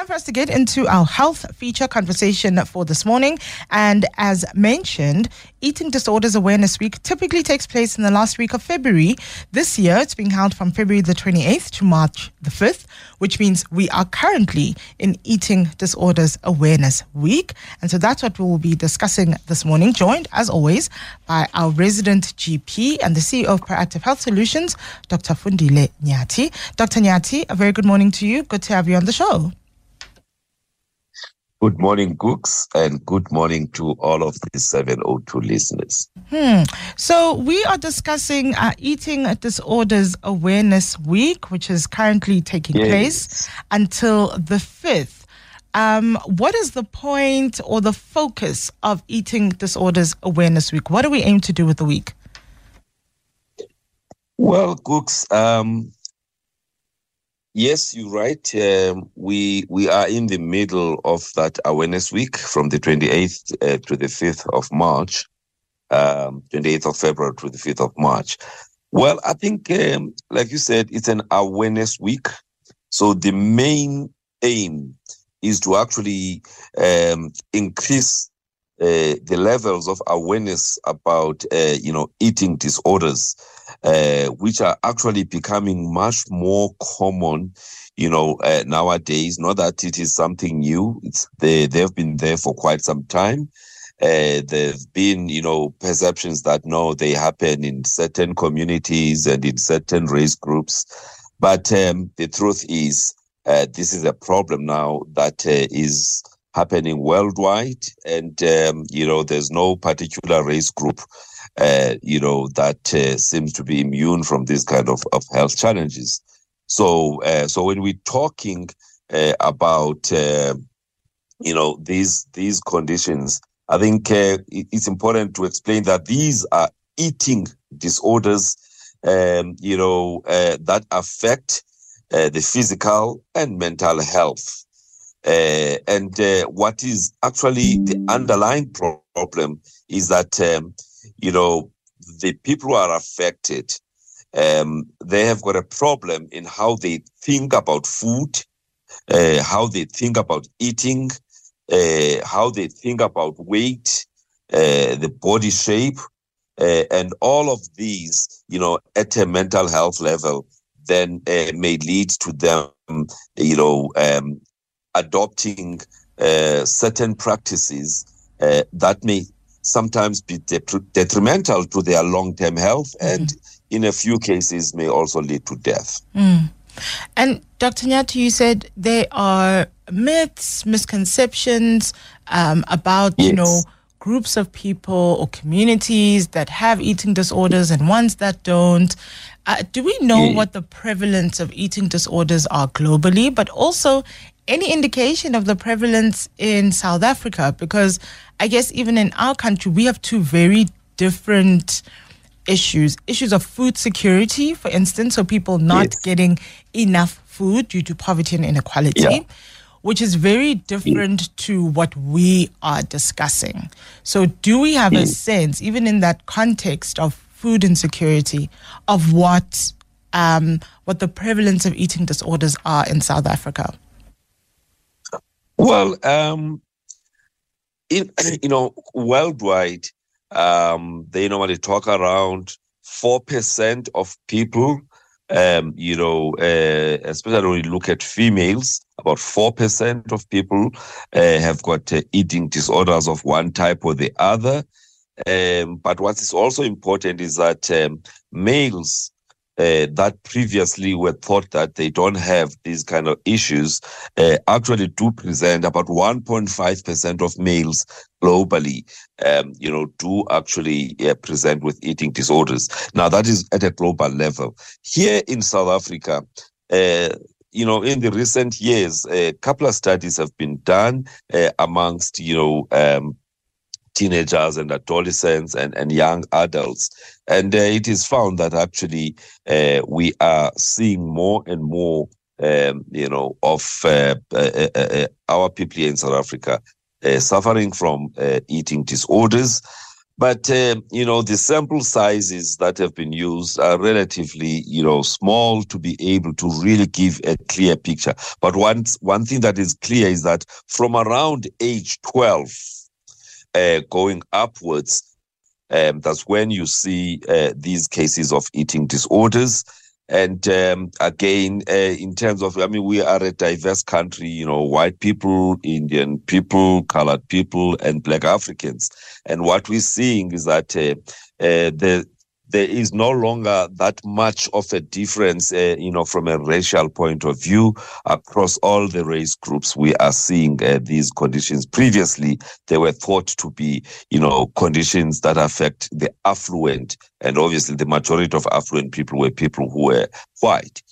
Time for us to get into our health feature conversation for this morning. And as mentioned, Eating Disorders Awareness Week typically takes place in the last week of February. This year, it's being held from February the 28th to March the 5th, which means we are currently in Eating Disorders Awareness Week. And so that's what we will be discussing this morning, joined, as always, by our resident GP and the CEO of Proactive Health Solutions, Dr. Fundile Nyati. Dr. Nyati, a very good morning to you. Good to have you on the show. Good morning, Gugs, and good morning to all of the 702 listeners. Hmm. So, we are discussing uh, Eating Disorders Awareness Week, which is currently taking yes. place until the 5th. Um, what is the point or the focus of Eating Disorders Awareness Week? What do we aim to do with the week? Well, Gugs, um, Yes, you're right. Um, we we are in the middle of that awareness week from the 28th uh, to the 5th of March, um, 28th of February to the 5th of March. Well, I think, um, like you said, it's an awareness week. So the main aim is to actually um, increase uh, the levels of awareness about, uh, you know, eating disorders uh, which are actually becoming much more common, you know, uh, nowadays. Not that it is something new; it's they they've been there for quite some time. Uh, there've been, you know, perceptions that no, they happen in certain communities and in certain race groups, but um, the truth is, uh, this is a problem now that uh, is happening worldwide, and um, you know, there's no particular race group uh, you know, that uh, seems to be immune from these kind of, of health challenges. So, uh, so when we're talking uh, about, uh, you know, these these conditions, I think uh, it's important to explain that these are eating disorders, um, you know, that affect the physical and mental health. and what is actually the underlying problem is that um, you know, the people who are affected, um, they have got a problem in how they think about food, uh, how they think about eating, uh, how they think about weight, uh, the body shape, uh, and all of these, you know, at a mental health level, then uh, may lead to them, you know, um, adopting uh, certain practices that may sometimes be detrimental to their long term health mm. and, in a few cases, may also lead to death. Mm. And Dr. Nyati, you said there are myths, misconceptions um, about, yes. you know, groups of people or communities that have eating disorders and ones that don't. Uh, do we know yeah. what the prevalence of eating disorders are globally, but also any indication of the prevalence in South Africa? Because I guess even in our country, we have two very different issues issues of food security, for instance, so people not yes. getting enough food due to poverty and inequality. Yeah. Which is very different to what we are discussing. So, do we have a sense, even in that context of food insecurity, of what um, what the prevalence of eating disorders are in South Africa? Well, um, in, you know, worldwide, um, they normally talk around 4% of people, um, you know, uh, especially when you look at females, about 4% of people uh, have got uh, eating disorders of one type or the other. Um, but what is also important is that um, males uh, that previously were thought that they don't have these kind of issues uh, actually do present about 1.5% of males globally um, you know do actually uh, present with eating disorders. Now that is at a global level. Here in south africa uh, you know, in the recent years, a couple of studies have been done uh, amongst, you know, um, teenagers and adolescents and, and young adults. And uh, it is found that actually uh, we are seeing more and more, um, you know, of uh, uh, uh, uh our people here in South Africa suffering from eating disorders. But, uh, you know, the sample sizes that have been used are relatively, you know, small to be able to really give a clear picture. But one, one thing that is clear is that from around age 12, uh, going upwards, um, that's when you see uh, these cases of eating disorders. And um, again, uh, in terms of, I mean, we are a diverse country, you know, white people, Indian people, colored people, and black Africans. And what we're seeing is that uh, uh, the there is no longer that much of a difference, uh, you know, from a racial point of view across all the race groups. We are seeing uh, these conditions. Previously, they were thought to be, you know, conditions that affect the affluent, and obviously the majority of affluent people were people who were white.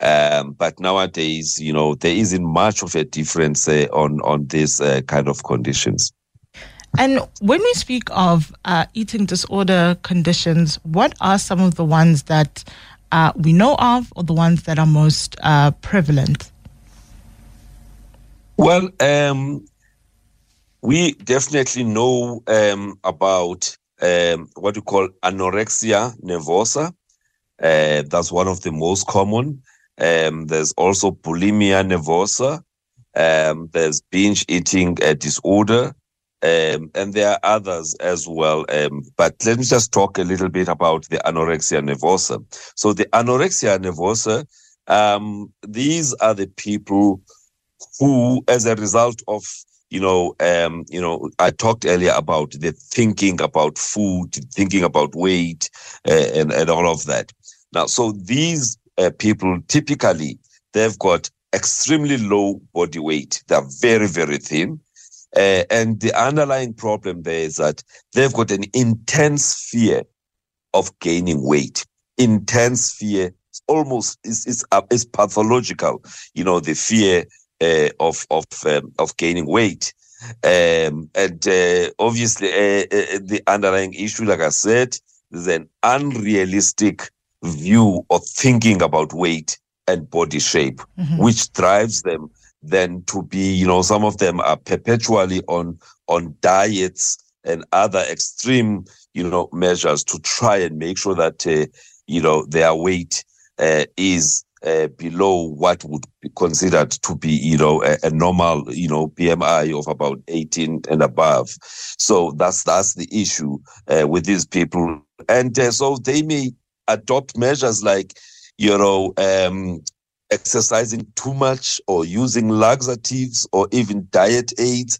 Um, but nowadays, you know, there isn't much of a difference uh, on on these uh, kind of conditions. And when we speak of uh, eating disorder conditions, what are some of the ones that uh, we know of or the ones that are most uh, prevalent? Well, um, we definitely know um, about um, what we call anorexia nervosa. Uh, that's one of the most common. Um, there's also bulimia nervosa. Um, there's binge eating uh, disorder. Um, and there are others as well. Um, but let me just talk a little bit about the anorexia nervosa. So the anorexia nervosa, um, these are the people who, as a result of you know, um, you know, I talked earlier about the thinking about food, thinking about weight, uh, and and all of that. Now, so these uh, people typically they've got extremely low body weight. They're very very thin uh, and the underlying problem there is that they've got an intense fear of gaining weight. Intense fear, it's almost is is uh, is pathological. You know the fear uh, of of um, of gaining weight, um, and uh, obviously uh, uh, the underlying issue, like I said, is an unrealistic view of thinking about weight and body shape, mm-hmm. which drives them than to be, you know, some of them are perpetually on on diets and other extreme, you know, measures to try and make sure that, uh, you know, their weight uh, is uh, below what would be considered to be, you know, a, a, normal, you know, BMI of about 18 and above. So that's that's the issue uh, with these people, and uh, so they may adopt measures like, you know, um, exercising too much or using laxatives or even diet aids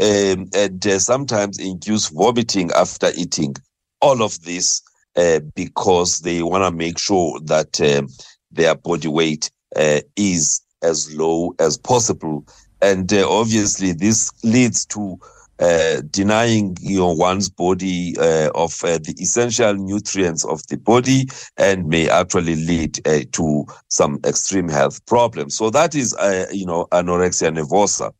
um, and uh, sometimes induce vomiting after eating. All of this uh, because they want to make sure that um, their body weight uh, is as low as possible. And uh, obviously, this leads to uh, denying you know one's body uh, of uh, the essential nutrients of the body and may actually lead uh, to some extreme health problems. So that is uh, you know anorexia nervosa.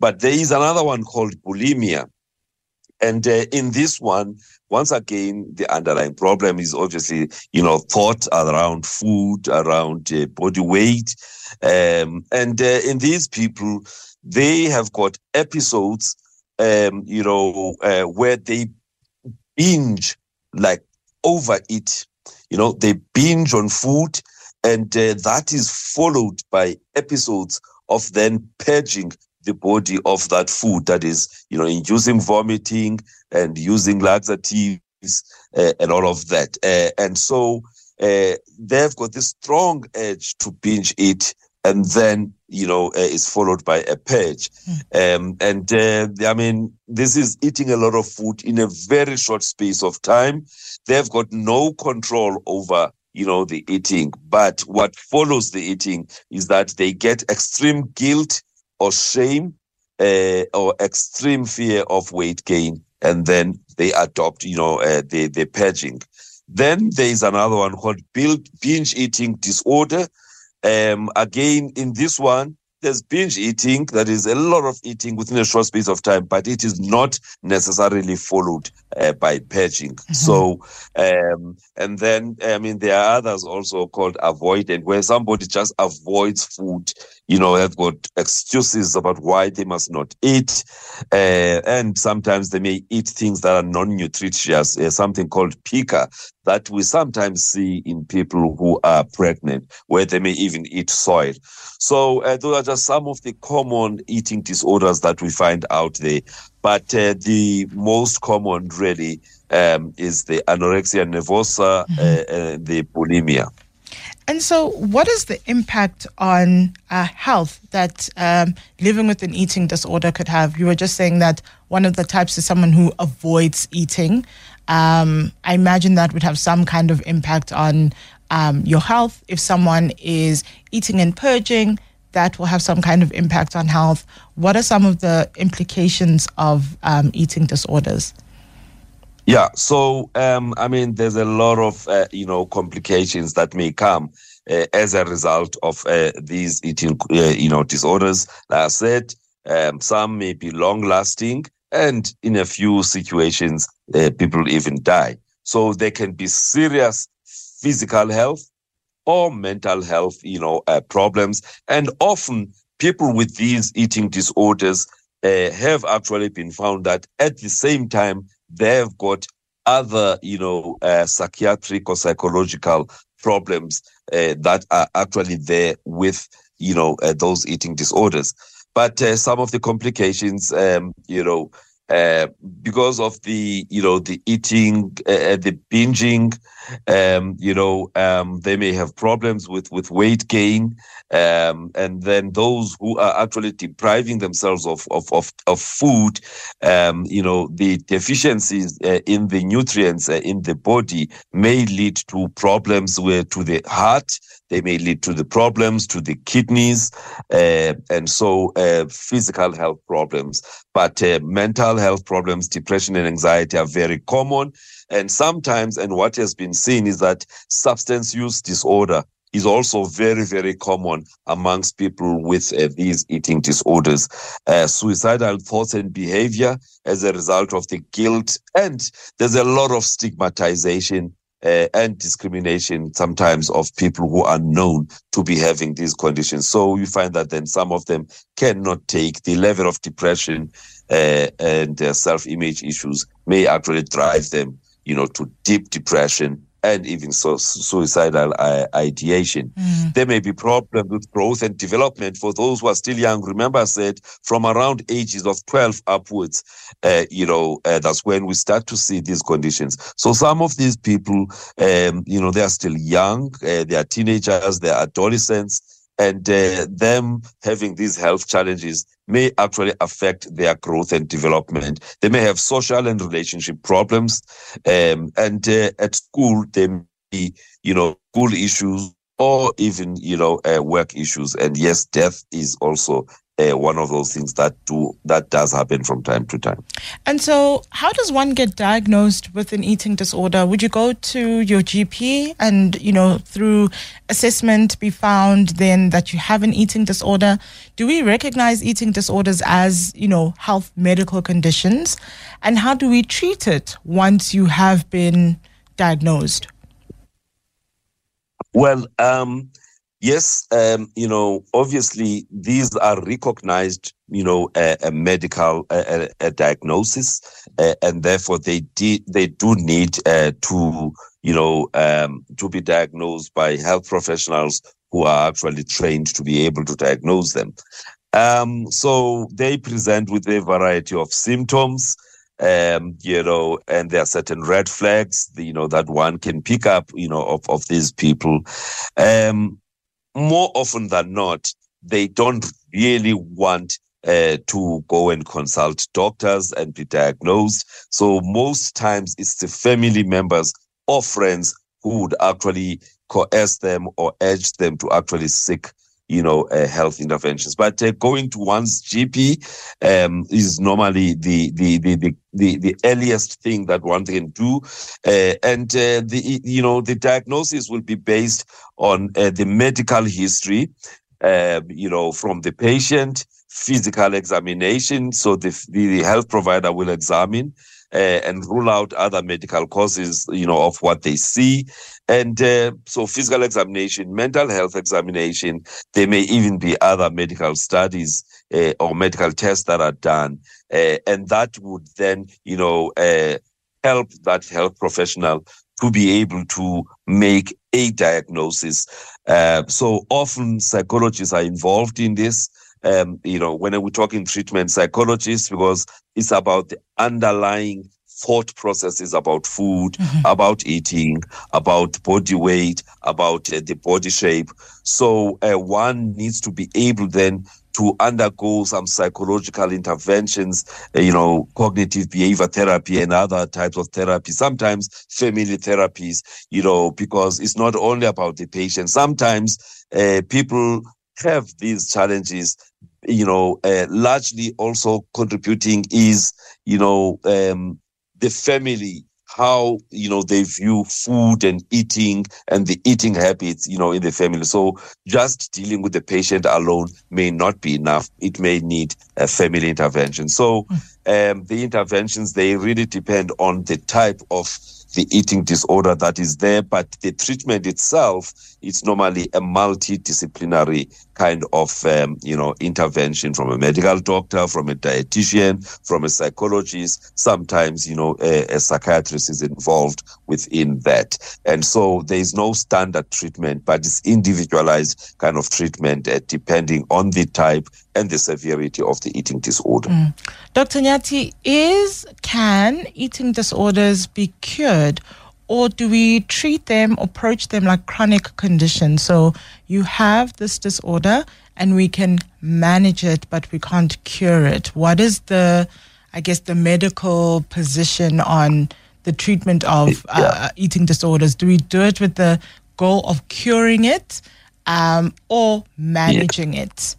But there is another one called bulimia. And in this one, once again, the underlying problem is obviously, you know, thought around food, around body weight. Um, and in these people, they have got episodes um, you know, uh, where they binge, like overeat. You know, they binge on food, and uh, that is followed by episodes of then purging the body of that food. That is, you know, inducing vomiting and using laxatives uh, and all of that. Uh, and so uh, they've got this strong urge to binge eat and then you know uh, is followed by a purge. Mm. um, and uh, i mean this is eating a lot of food in a very short space of time. They've got no control over you know the eating. But what follows the eating is that they get extreme guilt or shame uh, or extreme fear of weight gain and then they adopt you know uh, the the purging. Then there is another one called binge eating disorder um, again, in this one, there's binge eating, that is a lot of eating within a short space of time, but it is not necessarily followed uh, by purging. Mm-hmm. So, um, and then, I mean, there are others also called avoidant, where somebody just avoids food, you know, they've got excuses about why they must not eat. Uh, and sometimes they may eat things that are non nutritious, uh, something called pica, that we sometimes see in people who are pregnant, where they may even eat soil. So uh, those are just some of the common eating disorders that we find out there. But uh, the most common really um, is the anorexia nervosa, mm-hmm. uh, the bulimia. And so, what is the impact on uh, health that um, living with an eating disorder could have? You were just saying that one of the types is someone who avoids eating. Um, I imagine that would have some kind of impact on um, your health. If someone is eating and purging, that will have some kind of impact on health. What are some of the implications of um, eating disorders? Yeah, so um, I mean, there's a lot of uh, you know complications that may come uh, as a result of uh, these eating uh, you know disorders. Like I said, um, some may be long lasting, and in a few situations, uh, people even die. So there can be serious physical health or mental health, you know, uh, problems. And often people with these eating disorders uh, have actually been found that at the same time, they've got other, you know, uh, psychiatric or psychological problems uh, that are actually there with, you know, uh, those eating disorders. But uh, some of the complications, um, you know, uh, because of the you know the eating uh, the binging um, you know um, they may have problems with with weight gain um, and then those who are actually depriving themselves of of of, of food um, you know the deficiencies uh, in the nutrients uh, in the body may lead to problems with to the heart they may lead to the problems to the kidneys uh, and so uh, physical health problems. But uh, mental health problems depression and anxiety are very common and sometimes and what has been seen is that substance use disorder is also very, very common amongst people with uh, these eating disorders. Uh, suicidal thoughts and behavior as a result of the guilt. And there's a lot of stigmatization uh, and discrimination sometimes of people who are known to be having these conditions. So you find that then some of them cannot take the level of depression uh, and self image issues may actually drive them, you know, to deep depression and even so, suicidal uh, ideation. Mm. There may be problems with growth and development for those who are still young. Remember, I said from around ages of 12 upwards, uh, you know, uh, that's when we start to see these conditions. So some of these people, um, you know, they are still young, uh, they are teenagers, they are adolescents, and uh, them having these health challenges may actually affect their growth and development. They may have social and relationship problems, um, and uh, at school they may be, you know, school issues or even you know uh, work issues. And yes, death is also uh, one of those things that do that does happen from time to time. And so, how does one get diagnosed with an eating disorder? Would you go to your GP and you know through assessment be found then that you have an eating disorder? Do we recognize eating disorders as you know health medical conditions, and how do we treat it once you have been diagnosed? Well, um, Yes, um, you know, obviously these are recognized, you know, a, medical a, a diagnosis, uh, and therefore they de- they do need uh, to, you know, um, to be diagnosed by health professionals who are actually trained to be able to diagnose them. Um, so they present with a variety of symptoms. Um, you know, and there are certain red flags, you know, that one can pick up, you know, of, of these people. Um, more often than not, they don't really want uh, to go and consult doctors and be diagnosed. So most times it's the family members or friends who would actually coerce them or urge them to actually seek you know, uh, health interventions. But uh, going to one's GP um, is normally the, the, the, the, the, the earliest thing that one can do. Uh, and the, you know, the diagnosis will be based on the medical history uh, you know, from the patient, physical examination. So the, the health provider will examine uh, and rule out other medical causes, you know, of what they see. And uh, so physical examination, mental health examination, there may even be other medical studies uh, or medical tests that are done. Uh, and that would then, you know, uh, help that health professional to be able to make a diagnosis. Uh, so often psychologists are involved in this um, you know, when we're talking treatment psychologists, because it's about the underlying thought processes about food, mm-hmm. about eating, about body weight, about uh, the body shape. So uh, one needs to be able then to undergo some psychological interventions, uh, you know, cognitive behavior therapy and other types of therapy, sometimes family therapies, you know, because it's not only about the patient. Sometimes uh, people have these challenges you know, uh, largely also contributing is, you know, um, the family, how, you know, they view food and eating and the eating habits, you know, in the family. So just dealing with the patient alone may not be enough. It may need a family intervention. So hmm. um, the interventions, they really depend on the type of the eating disorder that is there, but the treatment itself is normally a multidisciplinary kind of um, you know intervention from a medical doctor, from a dietitian, from a psychologist. Sometimes you know a, a psychiatrist is involved within that, and so there is no standard treatment, but it's individualized kind of treatment uh, depending on the type and the severity of the eating disorder. Mm. Dr. Nyati, is can eating disorders be cured? Or do we treat them, approach them like chronic conditions? So you have this disorder and we can manage it, but we can't cure it. What is the, I guess, the medical position on the treatment of uh, yeah. eating disorders? Do we do it with the goal of curing it um, or managing yeah. it?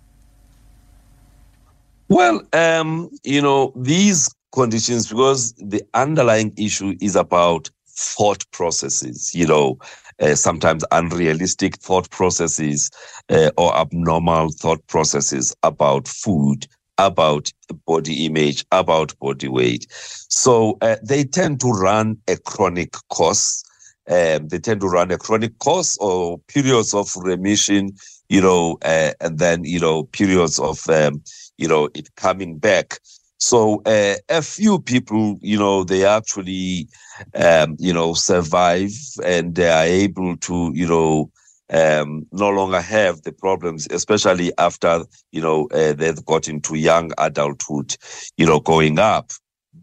Well, um, you know, these conditions, because the underlying issue is about thought processes, you know, uh, sometimes unrealistic thought processes uh, or abnormal thought processes about food, about body image, about body weight. So uh, they tend to run a chronic course. Um, they tend to run a chronic course or periods of remission, you know, uh, and then, you know, periods of um, you know, it coming back. So uh, a few people, you know, they actually, um, you know, survive and they are able to, you know, um, no longer have the problems, especially after, you know, uh, they've got into young adulthood, you know, going up.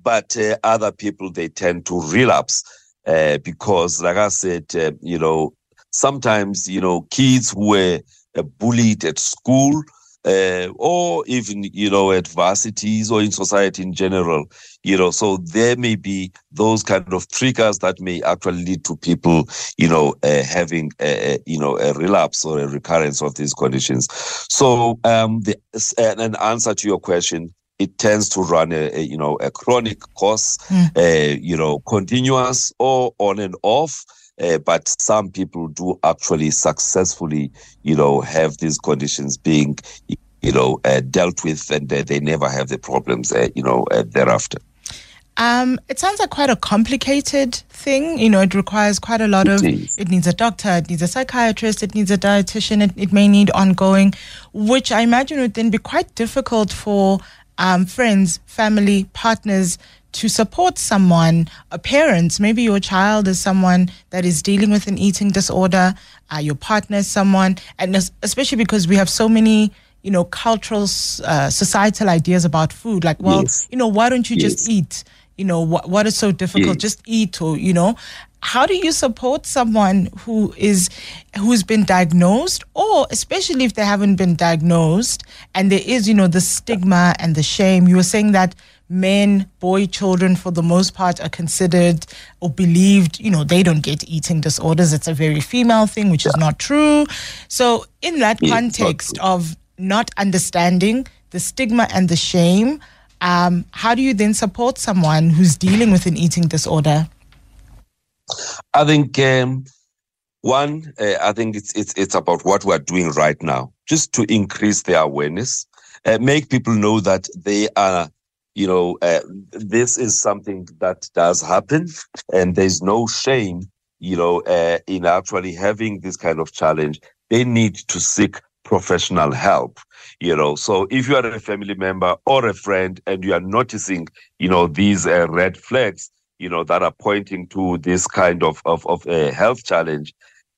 But uh, other people, they tend to relapse uh, because, like I said, uh, you know, sometimes, you know, kids who were uh, bullied at school, uh, or even you know at varsities or in society in general you know so there may be those kind of triggers that may actually lead to people you know uh, having a, you know a relapse or a recurrence of these conditions. So um the an answer to your question it tends to run a, a you know a chronic course mm. uh, you know continuous or on and off uh, but some people do actually successfully, you know, have these conditions being, you know, uh, dealt with, and they never have the problems, uh, you know, uh, thereafter. Um, it sounds like quite a complicated thing. You know, it requires quite a lot of. It needs a doctor, it needs a psychiatrist, it needs a dietitian, it, it may need ongoing, which I imagine would then be quite difficult for um, friends, family, partners to support someone, a parent, maybe your child is someone that is dealing with an eating disorder, uh, your partner is someone, and especially because we have so many, you know, cultural, uh, societal ideas about food. Like, well, yes. you know, why don't you yes. just eat? You know, what what is so difficult? Yes. Just eat, or you know, how do you support someone who is who's been diagnosed or especially if they haven't been diagnosed and there is you know the stigma and the shame you were saying that men, boy children, for the most part, are considered or believed, you know, they don't get eating disorders. It's a very female thing, which yeah. is not true. So, in that context of not understanding the stigma and the shame, um, how do you then support someone who's dealing with an eating disorder? I think um, One, uh, I think it's it's it's about what we're doing right now, just to increase their awareness, uh, make people know that they are, you know, uh, this is something that does happen, and there's no shame, you know, uh, in actually having this kind of challenge. They need to seek professional help you know so if you are a family member or a friend and you are noticing you know these uh, red flags you know that are pointing to this kind of of, of a health challenge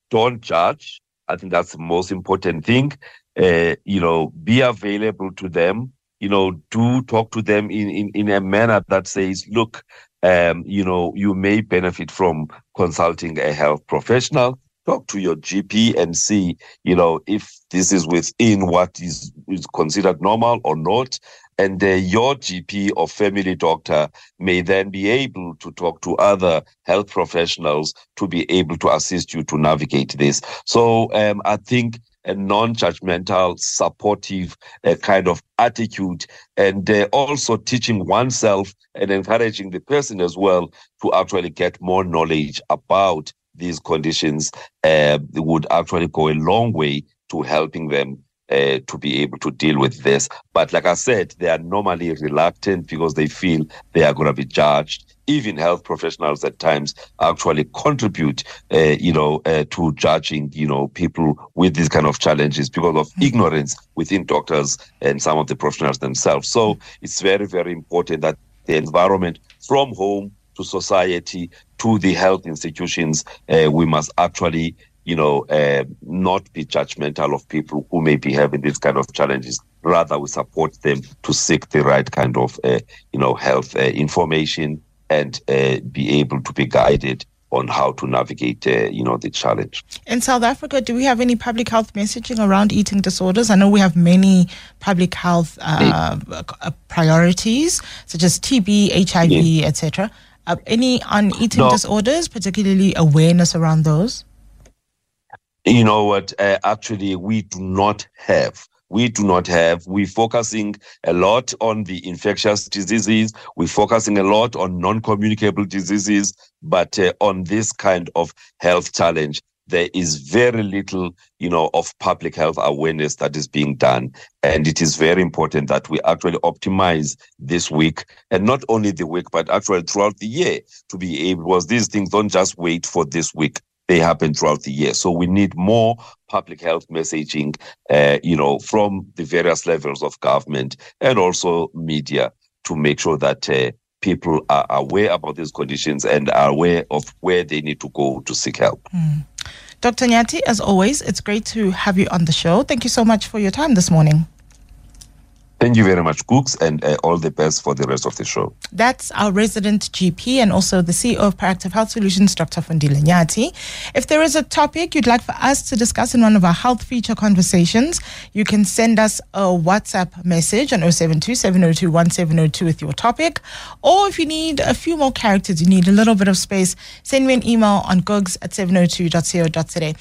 don't judge. I think that's the most important thing. Uh, you know be available to them. You know do talk to them in in, in a manner that says look um, you know you may benefit from consulting a health professional talk to your GP and see, you know, if this is within what is, is considered normal or not. And uh, your GP or family doctor may then be able to talk to other health professionals to be able to assist you to navigate this. So um, I think a non-judgmental, supportive uh, kind of attitude, and uh, also teaching oneself and encouraging the person as well to actually get more knowledge about these conditions uh, would actually go a long way to helping them uh, to be able to deal with this. But like I said, they are normally reluctant because they feel they are going to be judged. Even health professionals at times actually contribute, uh, you know, uh, to judging, you know, people with these kind of challenges because of mm-hmm. ignorance within doctors and some of the professionals themselves. So it's very, very important that the environment from home to society, to the health institutions, uh, we must actually, you know, uh, not be judgmental of people who may be having these kind of challenges. Rather, we support them to seek the right kind of, uh, you know, health uh, information and uh, be able to be guided on how to navigate, uh, you know, the challenge. In South Africa, do we have any public health messaging around eating disorders? I know we have many public health uh, priorities, such as TB, HIV, yeah. etc. Uh, any on eating no. disorders, particularly awareness around those? You know what? Uh, actually, we do not have. We do not have. We're focusing a lot on the infectious diseases. We're focusing a lot on non-communicable diseases, but uh, on this kind of health challenge, there is very little, you know, of public health awareness that is being done. And it is very important that we actually optimize this week and not only the week, but actually throughout the year to be able, because these things don't just wait for this week. They happen throughout the year. So we need more public health messaging, uh, you know, from the various levels of government and also media to make sure that uh, people are aware about these conditions and are aware of where they need to go to seek help. Mm. Dr. Nyati, as always, it's great to have you on the show. Thank you so much for your time this morning. Thank you very much, Gugs, and uh, all the best for the rest of the show. That's our resident GP and also the CEO of Proactive Health Solutions, Dr. Fundile Nyati. If there is a topic you'd like for us to discuss in one of our health feature conversations, you can send us a WhatsApp message on 072 702 1702 with your topic. Or if you need a few more characters, you need a little bit of space, send me an email on googs at 702.co.za.